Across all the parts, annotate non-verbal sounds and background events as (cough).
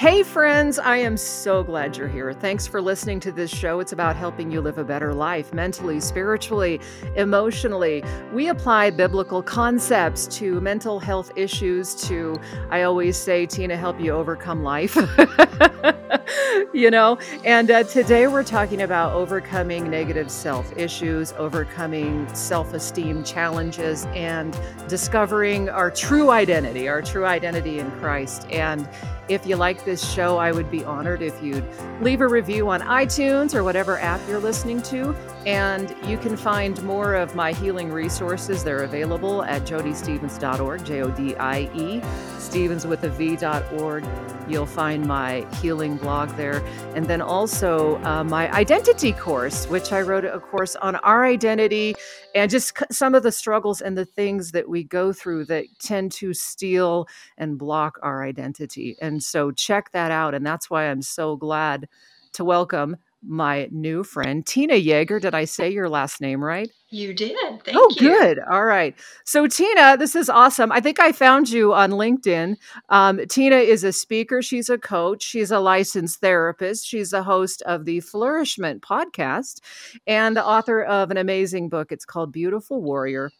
Hey, friends, I am so glad you're here. Thanks for listening to this show. It's about helping you live a better life mentally, spiritually, emotionally. We apply biblical concepts to mental health issues, to, I always say, Tina, help you overcome life. (laughs) you know, and uh, today we're talking about overcoming negative self issues, overcoming self esteem challenges, and discovering our true identity, our true identity in Christ. And if you like this show, I would be honored if you'd leave a review on iTunes or whatever app you're listening to. And you can find more of my healing resources. They're available at jodiestevens.org, J O D I E, Stevens with a V.org. You'll find my healing blog there. And then also uh, my identity course, which I wrote a course on our identity and just some of the struggles and the things that we go through that tend to steal and block our identity. And so check that out. And that's why I'm so glad to welcome my new friend, Tina Yeager. Did I say your last name right? You did. Thank oh, you. good. All right. So, Tina, this is awesome. I think I found you on LinkedIn. Um, Tina is a speaker, she's a coach, she's a licensed therapist, she's a host of the Flourish-Meant podcast, and the author of an amazing book. It's called Beautiful Warrior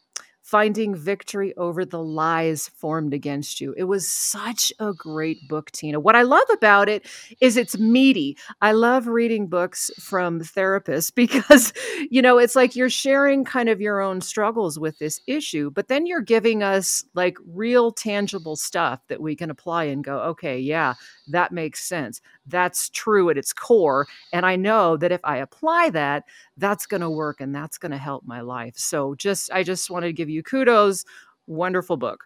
Finding Victory Over the Lies Formed Against You. It was such a great book, Tina. What I love about it is it's meaty. I love reading books from therapists (laughs) because, you know, it's like you're sharing kind of your own struggles with this issue, but then you're giving us like real tangible stuff that we can apply and go, okay, yeah, that makes sense. That's true at its core. And I know that if I apply that, that's going to work and that's going to help my life. So just, I just wanted to give you kudos. Wonderful book.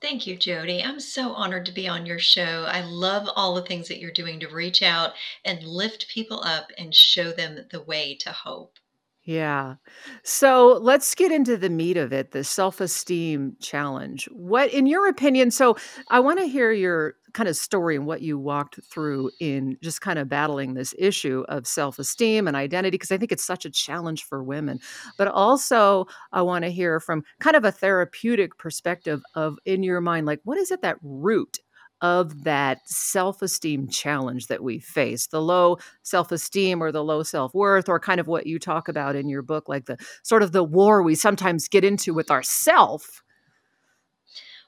Thank you, Jodie. I'm so honored to be on your show. I love all the things that you're doing to reach out and lift people up and show them the way to hope. Yeah. So let's get into the meat of it, the self-esteem challenge. What, in your opinion, so I want to hear your kind of story and what you walked through in just kind of battling this issue of self-esteem and identity, because I think it's such a challenge for women. But also, I want to hear from kind of a therapeutic perspective of in your mind, like, what is it that root of that self esteem challenge that we face the low self esteem or the low self worth, or kind of what you talk about in your book, like the sort of the war we sometimes get into with ourself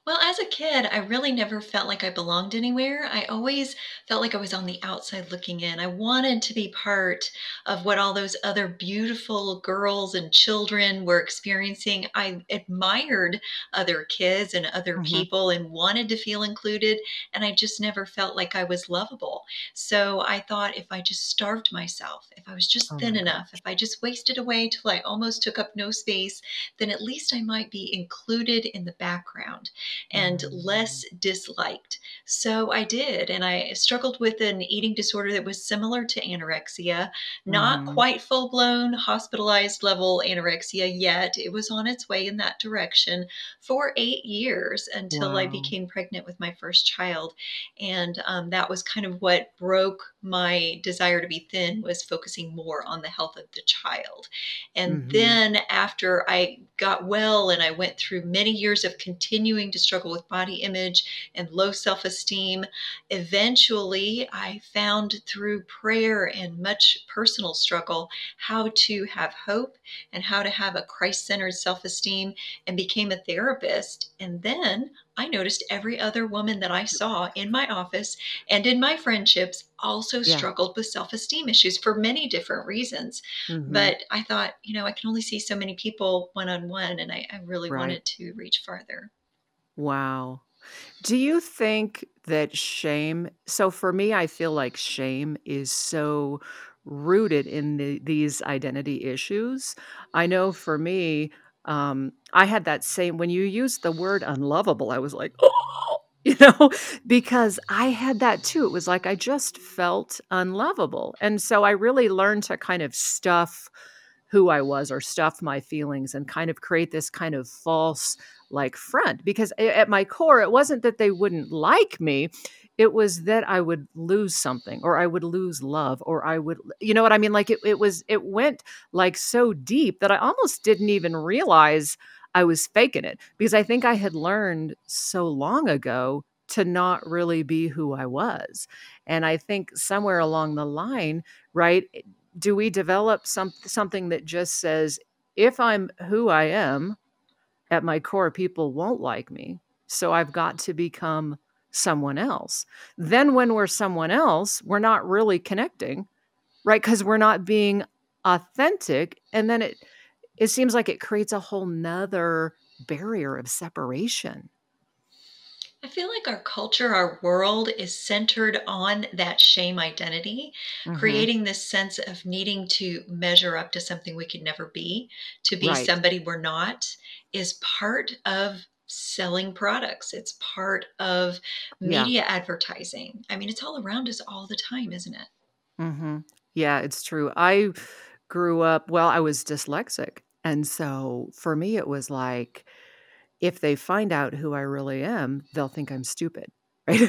well, as a kid, I really never felt like I belonged anywhere. I always felt like I was on the outside looking in. I wanted to be part of what all those other beautiful girls and children were experiencing. I admired other kids and other mm-hmm. people and wanted to feel included. And I just never felt like I was lovable. So I thought if I just starved myself, if I was just oh thin enough, if I just wasted away till I almost took up no space, then at least I might be included in the background and less disliked. So I did. And I struggled with an eating disorder that was similar to anorexia, not mm. quite full blown hospitalized level anorexia yet. It was on its way in that direction for eight years until wow. I became pregnant with my first child. And um, that was kind of what broke my desire to be thin was focusing more on the health of the child. And mm-hmm. then after I got well and I went through many years of continuing to struggle with body image and low self esteem. Eventually, I found through prayer and much personal struggle how to have hope and how to have a Christ centered self esteem and became a therapist. And then I noticed every other woman that I saw in my office and in my friendships also yeah. struggled with self esteem issues for many different reasons. Mm-hmm. But I thought, you know, I can only see so many people one on one, and I, I really right. wanted to reach farther. Wow. Do you think that shame so for me, I feel like shame is so rooted in the, these identity issues. I know for me, um, I had that same when you used the word unlovable, I was like, (laughs) oh, you know, (laughs) because I had that too. It was like I just felt unlovable. And so I really learned to kind of stuff who I was or stuff my feelings and kind of create this kind of false like front because at my core it wasn't that they wouldn't like me it was that I would lose something or I would lose love or I would you know what I mean like it, it was it went like so deep that I almost didn't even realize I was faking it because I think I had learned so long ago to not really be who I was. And I think somewhere along the line, right, eh, do we develop some something that just says if I'm who I am at my core people won't like me. So I've got to become someone else. Then when we're someone else, we're not really connecting, right? Cuz we're not being authentic and then it it seems like it creates a whole nother barrier of separation. I feel like our culture, our world is centered on that shame identity, mm-hmm. creating this sense of needing to measure up to something we could never be, to be right. somebody we're not, is part of selling products. It's part of media yeah. advertising. I mean, it's all around us all the time, isn't it? Mm-hmm. Yeah, it's true. I grew up, well, I was dyslexic. And so for me, it was like, if they find out who I really am, they'll think I'm stupid. (laughs) Right.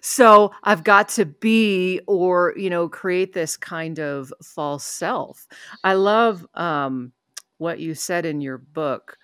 so I've got to be or, you know, create this kind of false self. I love um, what you said in your book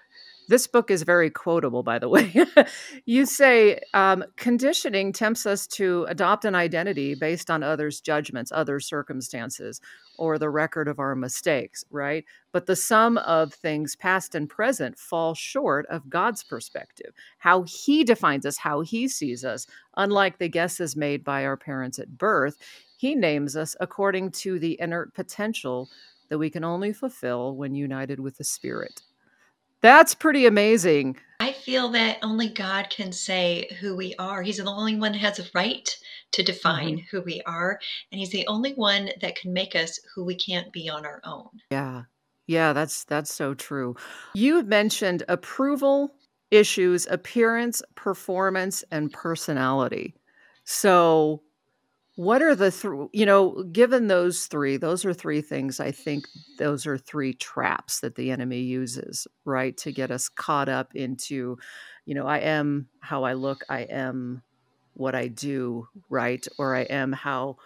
this book is very quotable, by the way. (laughs) you say um, conditioning tempts us to adopt an identity based on others' judgments, other circumstances, or the record of our mistakes, right? But the sum of things past and present fall short of God's perspective, how He defines us, how He sees us. Unlike the guesses made by our parents at birth, He names us according to the inert potential that we can only fulfill when united with the Spirit. That's pretty amazing. I feel that only God can say who we are. He's the only one that has a right to define mm-hmm. who we are. And he's the only one that can make us who we can't be on our own. Yeah. Yeah, that's that's so true. You mentioned approval issues, appearance, performance, and personality. So what are the three, you know, given those three, those are three things I think those are three traps that the enemy uses, right? To get us caught up into, you know, I am how I look, I am what I do, right? Or I am how,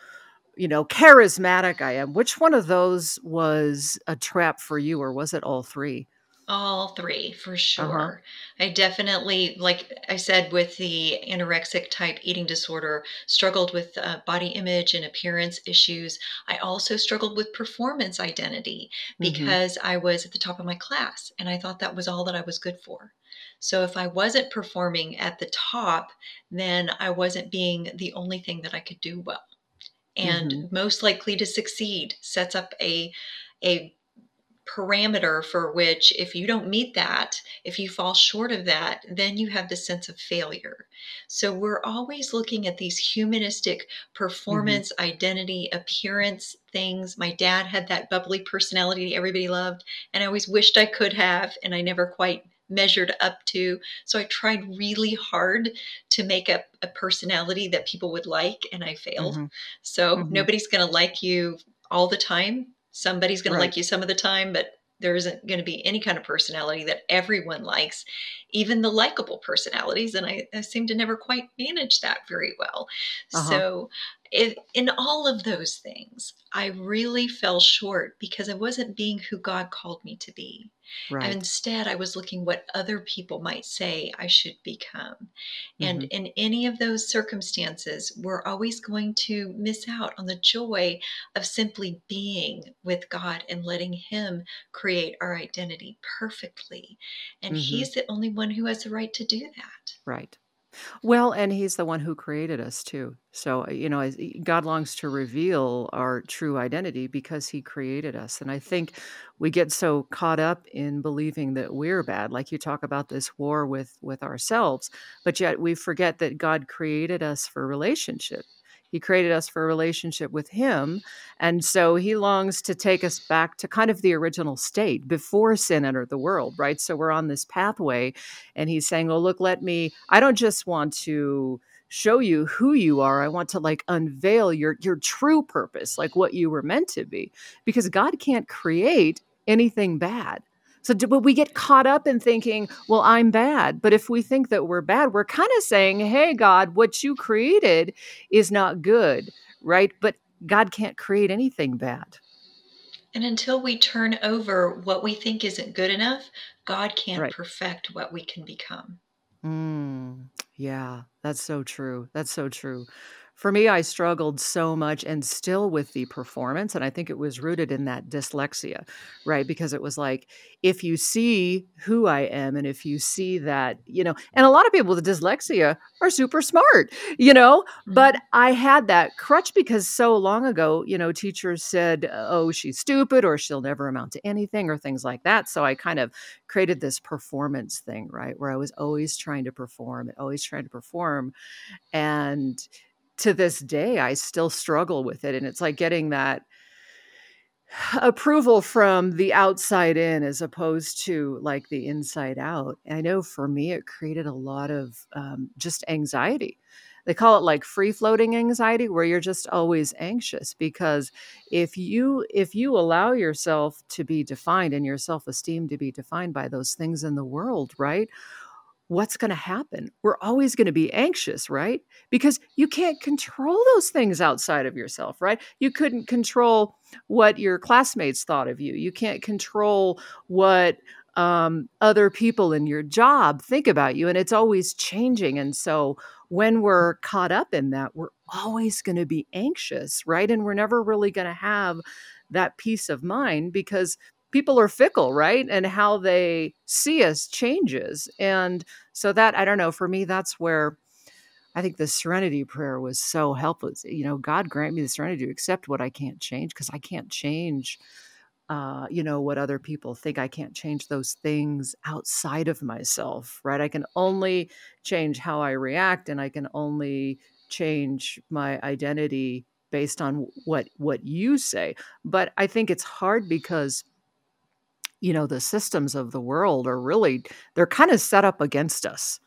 you know, charismatic I am. Which one of those was a trap for you, or was it all three? All three, for uh-huh. sure. I definitely, like I said, with the anorexic type eating disorder, struggled with uh, body image and appearance issues. I also struggled with performance identity mm-hmm. because I was at the top of my class and I thought that was all that I was good for. So if I wasn't performing at the top, then I wasn't being the only thing that I could do well. And mm-hmm. most likely to succeed sets up a a parameter for which if you don't meet that if you fall short of that then you have the sense of failure so we're always looking at these humanistic mm-hmm. performance mm-hmm. identity appearance things my dad had that bubbly personality everybody loved and i always wished i could have and i never quite measured up to so i tried really hard to make up a personality that people would like and i failed mm-hmm. so mm-hmm. nobody's going to like you all the time Somebody's going right. to like you some of the time, but there isn't going to be any kind of personality that everyone likes, even the likable personalities. And I, I seem to never quite manage that very well. Uh-huh. So it, in all of those things, I really fell short because I wasn't being who God called me to be. Right. And instead, I was looking what other people might say I should become. Mm-hmm. And in any of those circumstances, we're always going to miss out on the joy of simply being with God and letting Him create our identity perfectly. And mm-hmm. He's the only one who has the right to do that. Right. Well, and he's the one who created us too. So, uh, you know, God longs to reveal our true identity because he created us. And I think we get so caught up in believing that we're bad, like you talk about this war with with ourselves, but yet we forget that God created us for relationship. He created us for a relationship with Him. And so He longs to take us back to kind of the original state before sin entered the world, right? So we're on this pathway, and He's saying, Oh, look, let me, I don't just want to show you who you are. I want to like unveil your your true purpose, like what you were meant to be. Because God can't create anything bad. So do, we get caught up in thinking, well, I'm bad. But if we think that we're bad, we're kind of saying, hey, God, what you created is not good, right? But God can't create anything bad. And until we turn over what we think isn't good enough, God can't right. perfect what we can become. Mm, yeah, that's so true. That's so true. For me, I struggled so much and still with the performance, and I think it was rooted in that dyslexia, right? Because it was like, if you see who I am and if you see that, you know, and a lot of people with dyslexia are super smart, you know, but Mhm. I had that crutch because so long ago, you know, teachers said, oh, she's stupid or she'll never amount to anything or things like that. So I kind of created this performance thing, right? Where I was always trying to perform and always trying to perform. And to this day, I still struggle with it. And it's like getting that approval from the outside in as opposed to like the inside out. I know for me, it created a lot of um, just anxiety. They call it like free floating anxiety where you're just always anxious because if you if you allow yourself to be defined and your self-esteem to be defined by those things in the world, right? What's going to happen? We're always going to be anxious, right? Because you can't control those things outside of yourself, right? You couldn't control what your classmates thought of you. You can't control what um, other people in your job think about you. And it's always changing. And so when we're caught up in that, we're always going to be anxious, right? And we're never really going to have that peace of mind because people are fickle, right? And how they see us changes. And so that I don't know, for me that's where I think the serenity prayer was so helpful. You know, God grant me the serenity to accept what I can't change because I can't change uh, you know, what other people think. I can't change those things outside of myself, right? I can only change how I react and I can only change my identity based on what what you say. But I think it's hard because you know, the systems of the world are really they're kind of set up against us.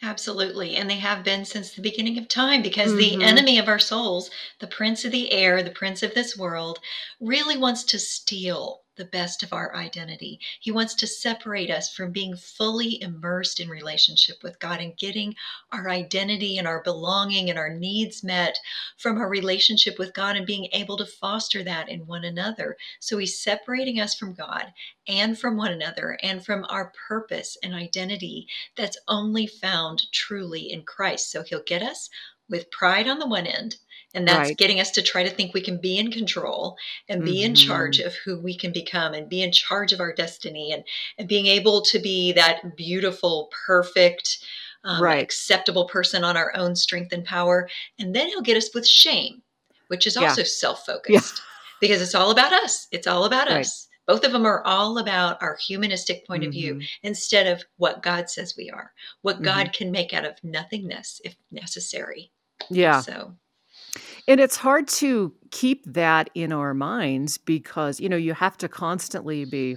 Absolutely. And they have been since the beginning of time because the Mhm. enemy of our souls, the prince of the air, the prince of this world, really wants to steal the best of our identity. He wants to separate us from being fully immersed in relationship with God and getting our identity and our belonging and our needs met from our relationship with God and being able to foster that in one another. So he's separating us from God and from one another and from our purpose and identity that's only found truly in Christ. So he'll get us with pride on the one end, and that's Right. getting us to try to think we can be in control and be in charge of who we can become and be in charge of our destiny and, and being able to be that beautiful, perfect, um, Right. acceptable person on our own strength and power. And then he'll get us with shame, which is Yeah. also self Yeah. focused because it's all about us. It's all about Right. us. Both of them are all about our humanistic point of view Mhm. instead of what God says we are, what Mhm. God can make out of nothingness if necessary. Yeah. So, And it's hard to keep that in our minds because, you know, you have to constantly be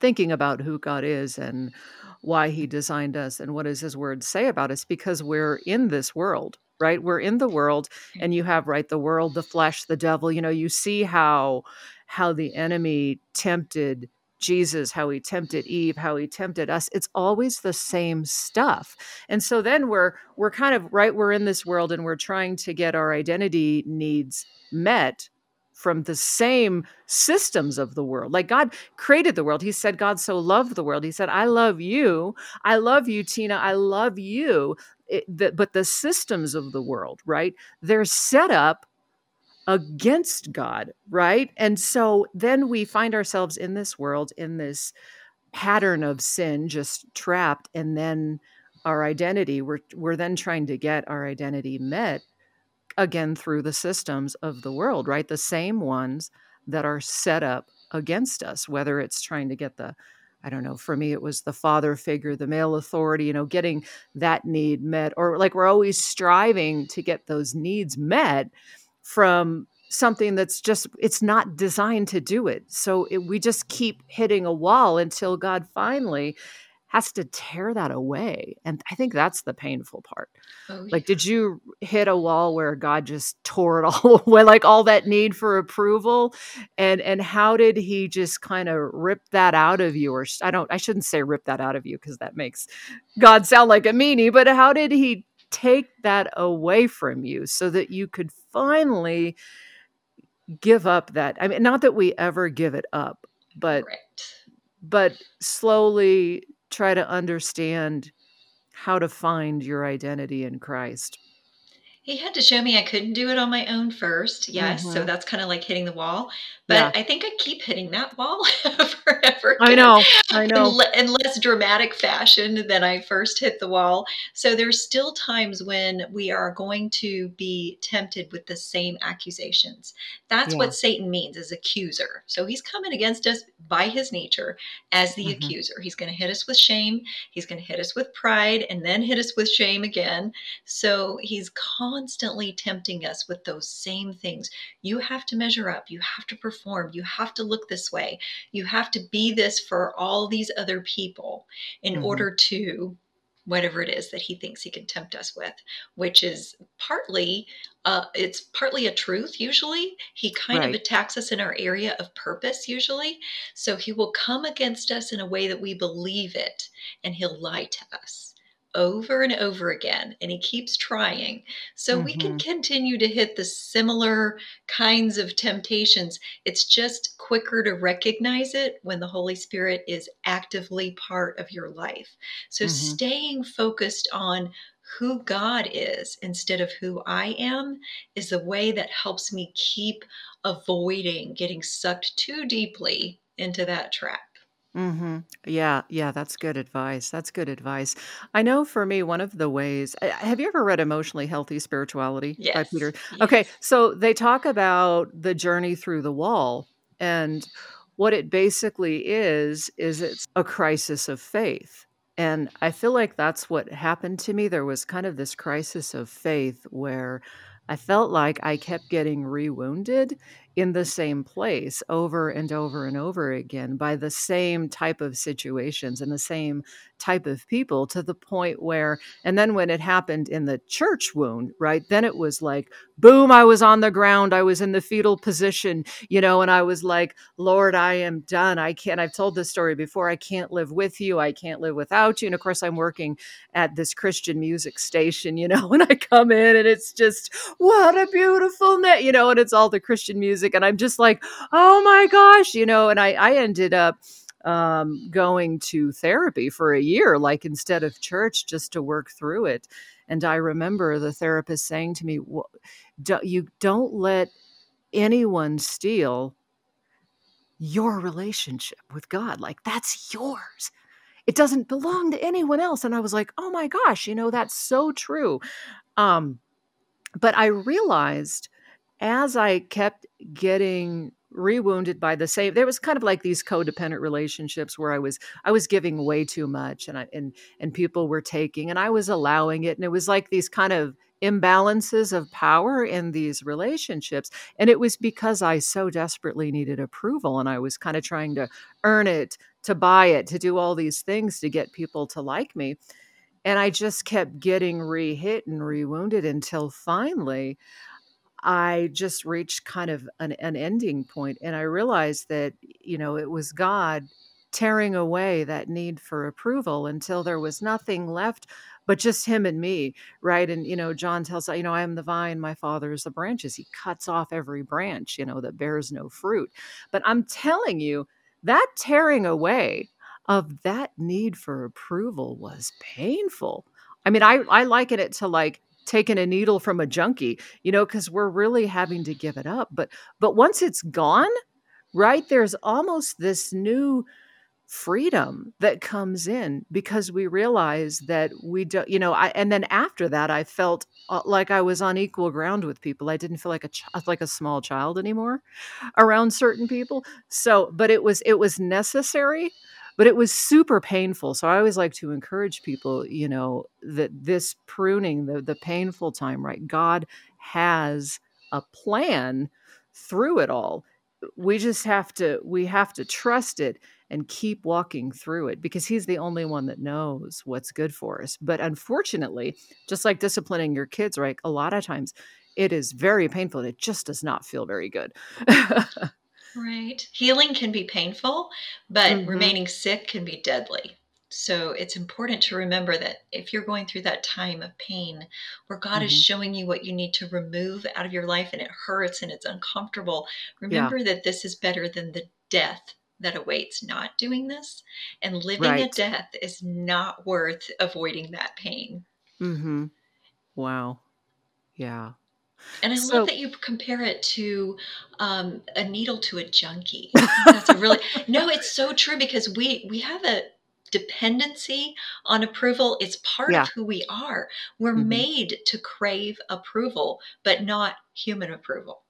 thinking about who God is and why he designed us and what does his word say about us because we're in this world, right? We're in the world and you have right the world, the flesh, the devil, you know, you see how how the enemy tempted Jesus, how he tempted Eve, how he tempted us. It's always the same stuff. And so then we're we're kind of right we're in this world and we're trying to get our identity needs met from the same systems of the world. Like God created the world. He said God so loved the world. He said I love you. I love you Tina. I love you. It, the, but the systems of the world, right? They're set up against God, right? And so then we find ourselves in this world in this pattern of sin just trapped and then our identity we're we're then trying to get our identity met again through the systems of the world, right? The same ones that are set up against us, whether it's trying to get the, I don't know, for me, it was the father figure, the male authority, you know, getting that need met, or like we're always striving to get those needs met from something that's just, it's not designed to do it. So it, we just keep hitting a wall until God finally has to tear that away. And I think that's the painful part. oh, Like, yeah. did you hit a wall where God just tore it (laughs) all away, like all that need for approval? And and how did He just kind of rip that out of you? Or I don't, I shouldn't say rip that out of you because that makes God sound like a meanie. But how did He take that away from you so that you could finally give up that? I mean, not that we ever give it up, but Correct. but slowly try to understand how to find your identity in Christ? He had to show me I couldn't do it on my own first. Yes, so Mhm. that's kinda like hitting the wall, Yeah. but I think I keep hitting that wall (laughs) forever I know. I in know. in less dramatic fashion than I first hit the wall. So there's still times when we are going to be tempted with the same accusations. That's Yeah. what Satan means, is accuser. So he's coming against us by his nature as the Mhm. accuser. He's gonna hit us with shame, he's gonna hit us with pride, and then hit us with shame again. So he's constantly tempting us with those same things. You have to measure up, you have to perform, you have to look this way, you have to be this for all these other people in Mhm. order to whatever it is that he thinks he can tempt us with, which is partly uh, it's partly a truth usually. He kind of attacks us in our area of purpose usually. So he will come against us in a way that we believe it and he'll lie to us over and over again and he keeps trying so we can Mhm. continue to hit the similar kinds of temptations it's just quicker to recognize it when the holy spirit is actively part of your life so Mhm. staying focused on who god is instead of who i am is the way that helps me keep avoiding getting sucked too deeply into that trap Mhm. Yeah, yeah, that's good advice. That's good advice. I know for me, one of the ways uh, have you ever read Emotionally Healthy Spirituality by yes Peter? Okay, yes so they talk about the journey through the wall, and what it basically is, is it's a crisis of faith. And I feel like that's what happened to me. There was kind of this crisis of faith where I felt like I kept getting rewounded in the same place over and over and over again by the same type of situations and the same type of people to the point where and then when it happened in the church wound right then it was like boom i was on the ground i was in the fetal position you know and i was like lord i am done. I can't i've told this story before i can't live with you. I can't live without you. And of course i'm working at this christian music station you (laughs) know and i come in and it's just what a beautiful net you know and it's all the christian music and i'm just like oh my gosh you know and i i ended up um going to therapy for a year like instead of church just to work through it. And i remember the therapist saying to me "Wha- do- you don't let anyone steal your relationship with god. Like that's yours. It doesn't belong to anyone else. And i was like oh my gosh you know that's so true. Um but I realized as I kept getting rewounded by the same there was kind of like these codependent relationships where I was I was giving way too much and I and and people were taking and I was allowing it. And it was like these kind of imbalances of power in these relationships. And it was because I so desperately needed approval and I was kind of trying to earn it to buy it to do all these things to get people to like me. And I just kept getting re-hit and re-wounded until finally I just reached kind of an, an ending point, and I realized that you know it was God tearing away that need for approval until there was nothing left but just him and me right? And you know john tells you know i am the vine my father is the branches. He cuts off every branch you know that bears no fruit. But i'm telling you that tearing away of that need for approval was painful. I mean i i liken it to like taking a needle from a junkie you know because we're really having to give it up but but once it's gone right there's almost this new freedom that comes in because we realize that we don't you know i and then after that i felt uh, like i was on equal ground with people. I didn't feel like a ch- like a small child anymore around certain people. So but it was it was necessary but it was super painful so i always like to encourage people you know that this pruning the the painful time right? God has a plan through it all. We just have to we have to trust it and keep walking through it because he's the only one that knows what's good for us. But unfortunately just like disciplining your kids right a lot of times it is very painful and it just does not feel very good (laughs) Right. Healing can be painful, but hmm remaining sick can be deadly. So it's important to remember that if you're going through that time of pain where God is hmm showing you what you need to remove out of your life and it hurts and it's uncomfortable, yeah remember that this is better than the death that awaits not doing this. And living a death is not worth avoiding that pain. Mm-hmm. Wow. Yeah. And I love that you compare it to um, a needle to a junkie. (laughs) That's a really no. It's so true because we we have a dependency on approval. It's part yeah. of who we are. We're Mhm. made to crave approval, but not human approval.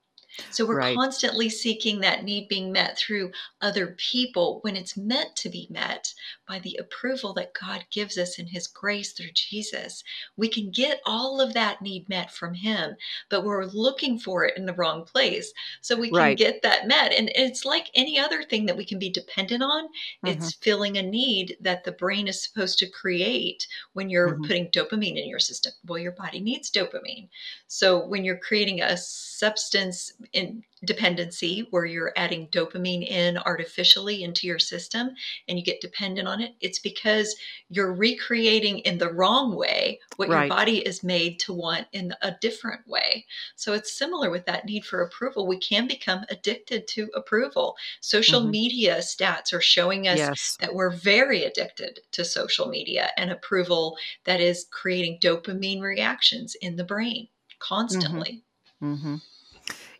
So we're Right. constantly seeking that need being met through other people when it's meant to be met by the approval that God gives us in His grace through Jesus. We can get all of that need met from Him, but we're looking for it in the wrong place. So we can Right. get that met. And it's like any other thing that we can be dependent on, Mhm. it's filling a need that the brain is supposed to create when you're Mhm. putting dopamine in your system. Well, your body needs dopamine. So when you're creating a substance in dependency where you're adding dopamine in artificially into your system and you get dependent on it, it's because you're recreating in the wrong way what your body is made to want in a different way. So it's similar with that need for approval. We can become addicted to approval. Social Mhm. media stats are showing us Yes. that we're very addicted to social media and approval that is creating dopamine reactions in the brain Mhm. constantly. Mhm.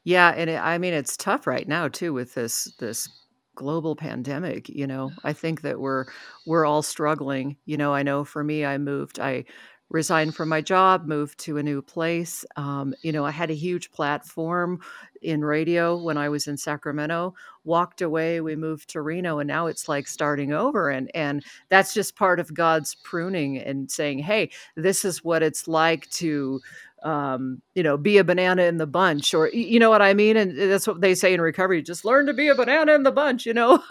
Yeah, and it I mean, it's tough right now too with this this global pandemic, you know? I think that we're we're all struggling. You know, I know for me, I moved I resigned from my job, moved to a new place. Um, you know, I had a huge platform in radio when I was in Sacramento, walked away, we moved to Reno, and now it's like starting over. And and that's just part of God's pruning and saying, hey, this is what it's like to um, you know, be a banana in the bunch, or you know what I mean? And that's what they say in recovery, just learn to be a banana in the bunch, you know? (laughs)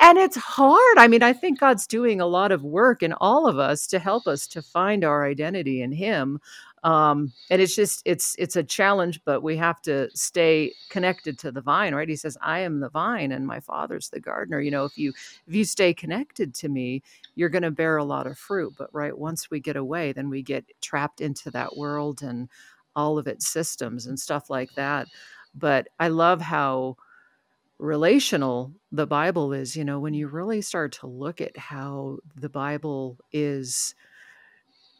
and it's hard. I mean, I think God's doing a lot of work in all of us to help us to find our identity in Him. Um, and it's just it's it's a challenge, but we have to stay connected to the vine, right? He says, I am the vine and my father's the gardener. You know, if you if you stay connected to me, you're going to bear a lot of fruit. But right, once we get away, then we get trapped into that world and all of its systems and stuff like that. But I love how relational the Bible is. You know, when you really start to look at how the Bible is,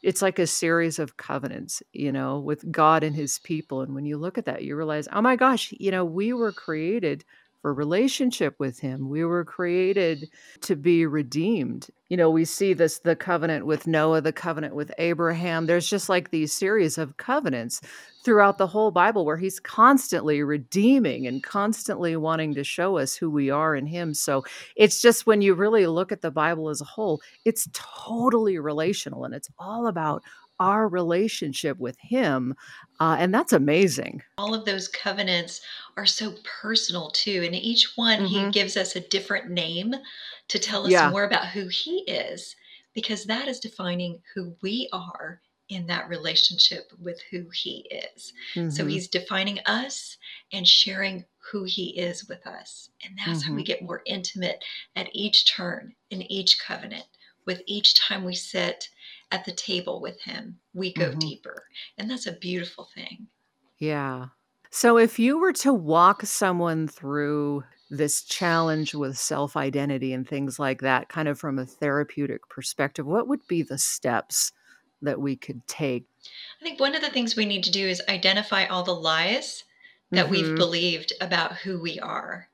it's like a series of covenants, you know, with God and his people. And when you look at that, you realize, oh my gosh, you know, we were created for relationship with him. We were created to be redeemed. You know, we see this the covenant with Noah, the covenant with Abraham. There's just like these series of covenants throughout the whole Bible where he's constantly redeeming and constantly wanting to show us who we are in him. So it's just when you really look at the Bible as a whole, it's totally relational and it's all about our relationship with him. Uh, and that's amazing. All of those covenants are so personal too. And each one, he hmm gives us a different name to tell us Yeah. more about who he is, because that is defining who we are in that relationship with who he is. So hmm he's defining us and sharing who he is with us. And that's how hmm we get more intimate at each turn in each covenant. With each time we sit at the table with him, we go hmm deeper. And that's a beautiful thing. Yeah. So if you were to walk someone through this challenge with self identity and things like that, kind of from a therapeutic perspective, what would be the steps that we could take? I think one of the things we need to do is identify all the lies that we've hmm believed about who we are.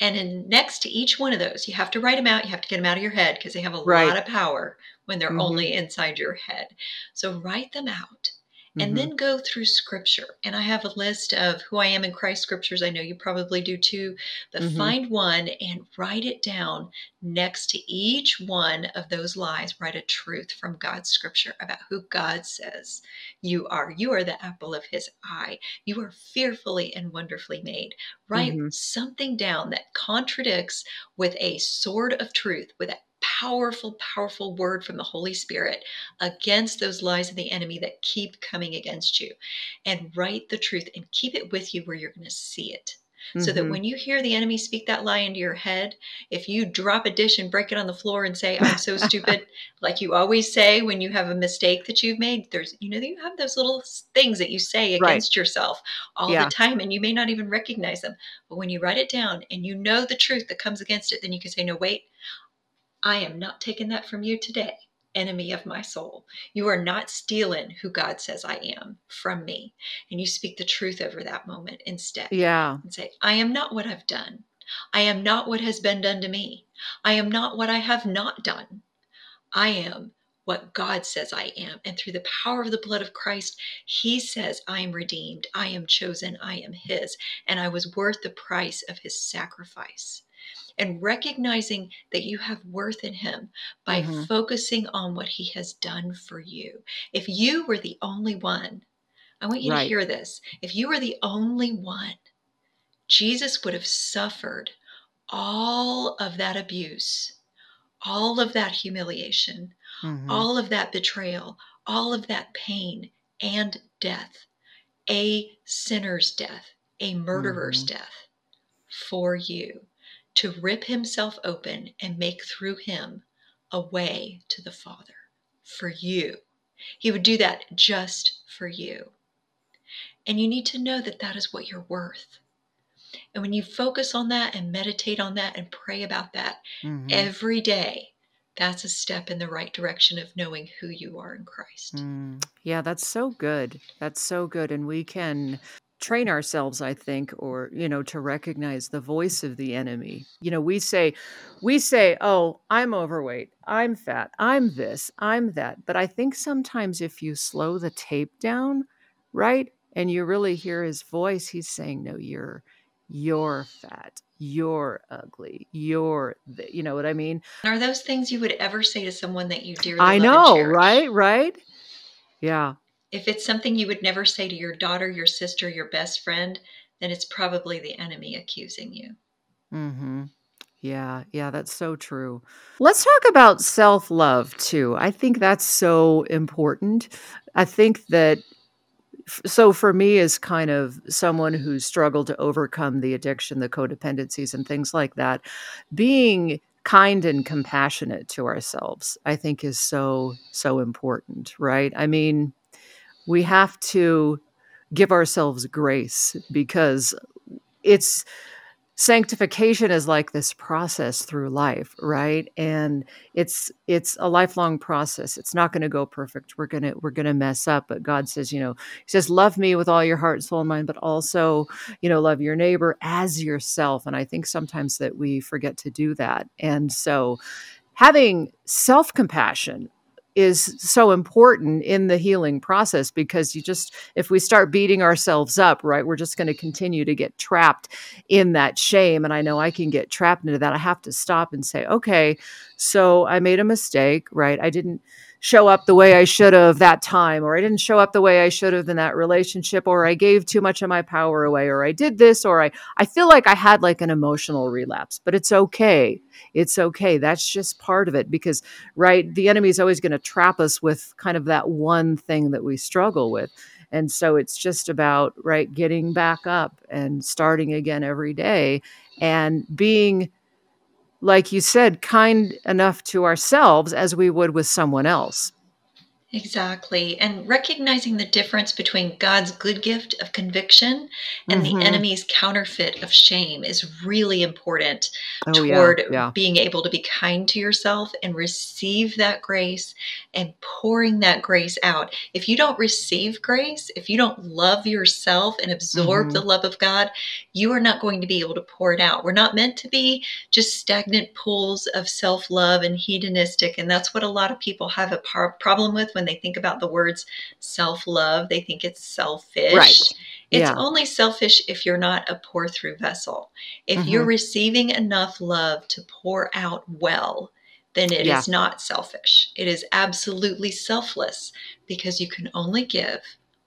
And in, next to each one of those, you have to write them out. You have to get them out of your head because they have a Right. lot of power when they're hmm only inside your head. So write them out and hmm then go through scripture. And I have a list of who I am in Christ scriptures. I know you probably do too. But hmm find one and write it down next to each one of those lies. Write a truth from God's scripture about who God says you are. You are the apple of his eye. You are fearfully and wonderfully made. Write hmm something down that contradicts with a sword of truth, with a powerful, powerful word from the Holy Spirit against those lies of the enemy that keep coming against you. And write the truth and keep it with you where you're going to see it. so that Mhm. when you hear the enemy speak that lie into your head, if you drop a dish and break it on the floor and say, I'm so stupid, (laughs) like you always say when you have a mistake that you've made, there's, you know, you have those little things that you say Right. against yourself all Yeah. the time and you may not even recognize them. But when you write it down and you know the truth that comes against it, then you can say, No, wait, I am not taking that from you today, enemy of my soul. You are not stealing who God says I am from me. And you speak the truth over that moment instead Yeah. and say, I am not what I've done. I am not what has been done to me. I am not what I have not done. I am what God says I am. And through the power of the blood of Christ, He says, I am redeemed, I am chosen, I am His, and I was worth the price of His sacrifice. And recognizing that you have worth in Him by Mhm. focusing on what He has done for you. If you were the only one, I want you to hear this. If you were the only one, Jesus would have suffered all of that abuse, all of that humiliation, Mhm. all of that betrayal, all of that pain and death, a sinner's death, a murderer's Mhm. death for you to rip himself open and make through him a way to the Father for you. He would do that just for you. And you need to know that that is what you're worth. And when you focus on that and meditate on that and pray about that Mhm. every day, that's a step in the right direction of knowing who you are in Christ. Mm. Yeah, that's so good. That's so good. And we can train ourselves, I think, or, you know, to recognize the voice of the enemy. You know, we say, we say, oh, I'm overweight, I'm fat, I'm this, I'm that. But I think sometimes if you slow the tape down, right, and you really hear his voice, he's saying, no, you're, you're fat, you're ugly, you're, th-, you know what I mean? Are those things you would ever say to someone that you dearly I know, right? Right? Yeah. If it's something you would never say to your daughter, your sister, your best friend, then it's probably the enemy accusing you. Mm-hmm. Yeah, yeah, that's so true. Let's talk about self-love too. I think that's so important. I think that so for me as kind of someone who's struggled to overcome the addiction, the codependencies and things like that, being kind and compassionate to ourselves, I think is so so important, right? I mean, we have to give ourselves grace because it's sanctification is like this process through life right? And it's it's a lifelong process. It's not going to go perfect. We're going to we're going to mess up but god says you know he says love me with all your heart soul and mind but also you know love your neighbor as yourself. And i think sometimes that we forget to do that. And so having self-compassion is so important in the healing process because you just if we start beating ourselves up right we're just going to continue to get trapped in that shame and i know i can get trapped into that. I have to stop and say okay so i made a mistake right? I didn't show up the way i should have that time or i didn't show up the way i should have in that relationship or i gave too much of my power away or i did this or i i feel like i had like an emotional relapse but it's okay. It's okay. That's just part of it because right the enemy is always going to trap us with kind of that one thing that we struggle with. And so it's just about right getting back up and starting again every day and being like you said kind enough to ourselves as we would with someone else Exactly. And recognizing the difference between God's good gift of conviction and Mhm. the enemy's counterfeit of shame is really important oh toward yeah being able to be kind to yourself and receive that grace and pouring that grace out. If you don't receive grace, if you don't love yourself and absorb Mhm. the love of God, you are not going to be able to pour it out. We're not meant to be just stagnant pools of self love and hedonistic. And that's what a lot of people have a par- problem with when they think about the words self love. They think it's selfish. right It's yeah only selfish if you're not a pour through vessel. If you're Mhm. receiving enough love to pour out well, then it Yeah. is not selfish. It is absolutely selfless because you can only give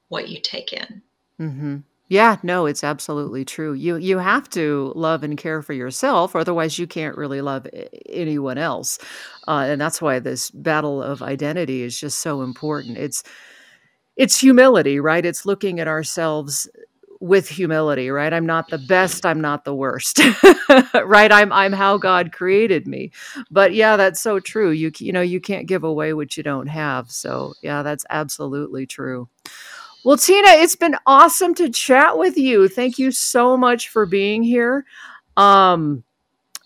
what you take in. hmm Yeah, no, it's absolutely true. You you have to love and care for yourself, otherwise you can't really love anyone else. Uh, and that's why this battle of identity is just so important. It's it's humility, right? It's looking at ourselves with humility, right? I'm not the best, I'm not the worst. (laughs) right? I'm I'm how God created me. But yeah, that's so true. You you know, you can't give away what you don't have. So, yeah, that's absolutely true. Well, Tina, it's been awesome to chat with you. Thank you so much for being here. Um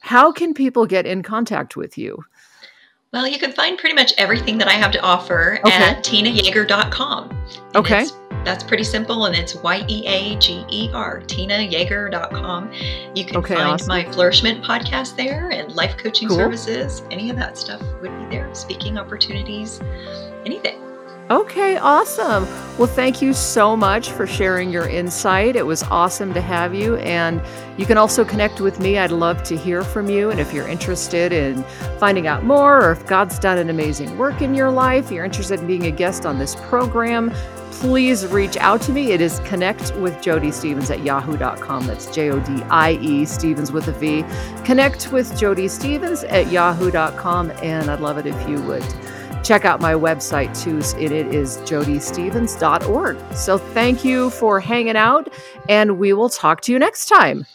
how can people get in contact with you? Well, you can find pretty much everything that I have to offer okay. at tinayeager.com. Okay. That's pretty simple, and it's Y E A G E R, tinayeager.com. You can okay, find awesome. my Flourish-Meant podcast there and life coaching cool. services. Any of that stuff would be there. Speaking opportunities, anything. Okay, awesome. Well, thank you so much for sharing your insight. It was awesome to have you. And you can also connect with me. I'd love to hear from you. And if you're interested in finding out more, or if God's done an amazing work in your life, you're interested in being a guest on this program, please reach out to me. It is connect with Jodie Stevens at yahoo.com. That's J O D I E Stevens with a V. Connect with Jodie Stevens at yahoo.com. And I'd love it if you would check out my website too. It is jodiestevens.org. So thank you for hanging out, and we will talk to you next time.